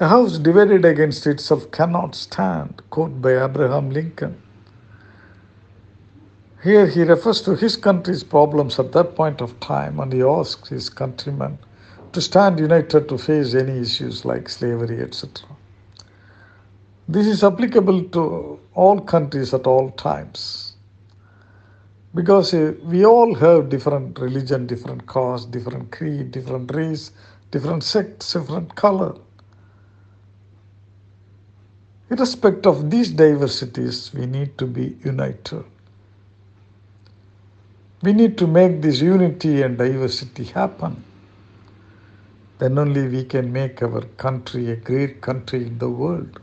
A house divided against itself cannot stand, quote by Abraham Lincoln. Here he refers to his country's problems at that point of time and he asks his countrymen to stand united to face any issues like slavery, etc. This is applicable to all countries at all times because uh, we all have different religion, different caste, different creed, different race, different sects, different color. Irrespective of these diversities, we need to be united. We need to make this unity and diversity happen. Then only we can make our country a great country in the world.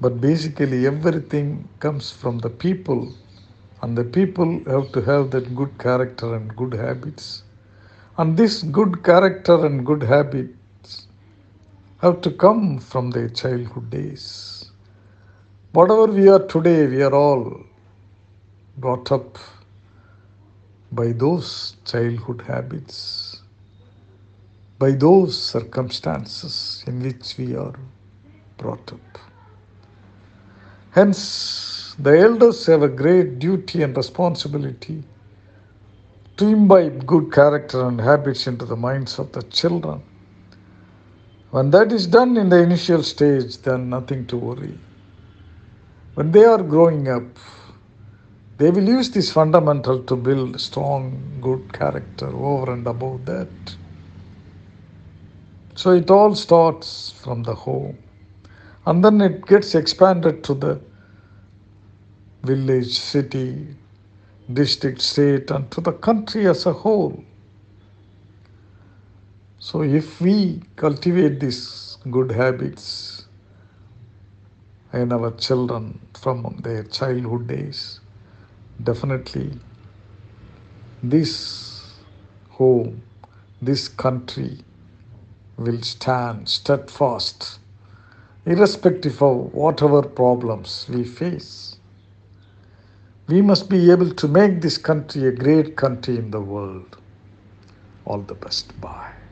But basically, everything comes from the people, and the people have to have that good character and good habits. And this good character and good habits have to come from their childhood days. Whatever we are today, we are all brought up by those childhood habits, by those circumstances in which we are brought up. Hence, the elders have a great duty and responsibility to imbibe good character and habits into the minds of the children. When that is done in the initial stage, then nothing to worry. When they are growing up, they will use this fundamental to build strong, good character over and above that. So it all starts from the home. And then it gets expanded to the village, city, district, state, and to the country as a whole. So, if we cultivate these good habits in our children from their childhood days, definitely this home, this country will stand steadfast, irrespective of whatever problems we face. We must be able to make this country a great country in the world. All the best. Bye.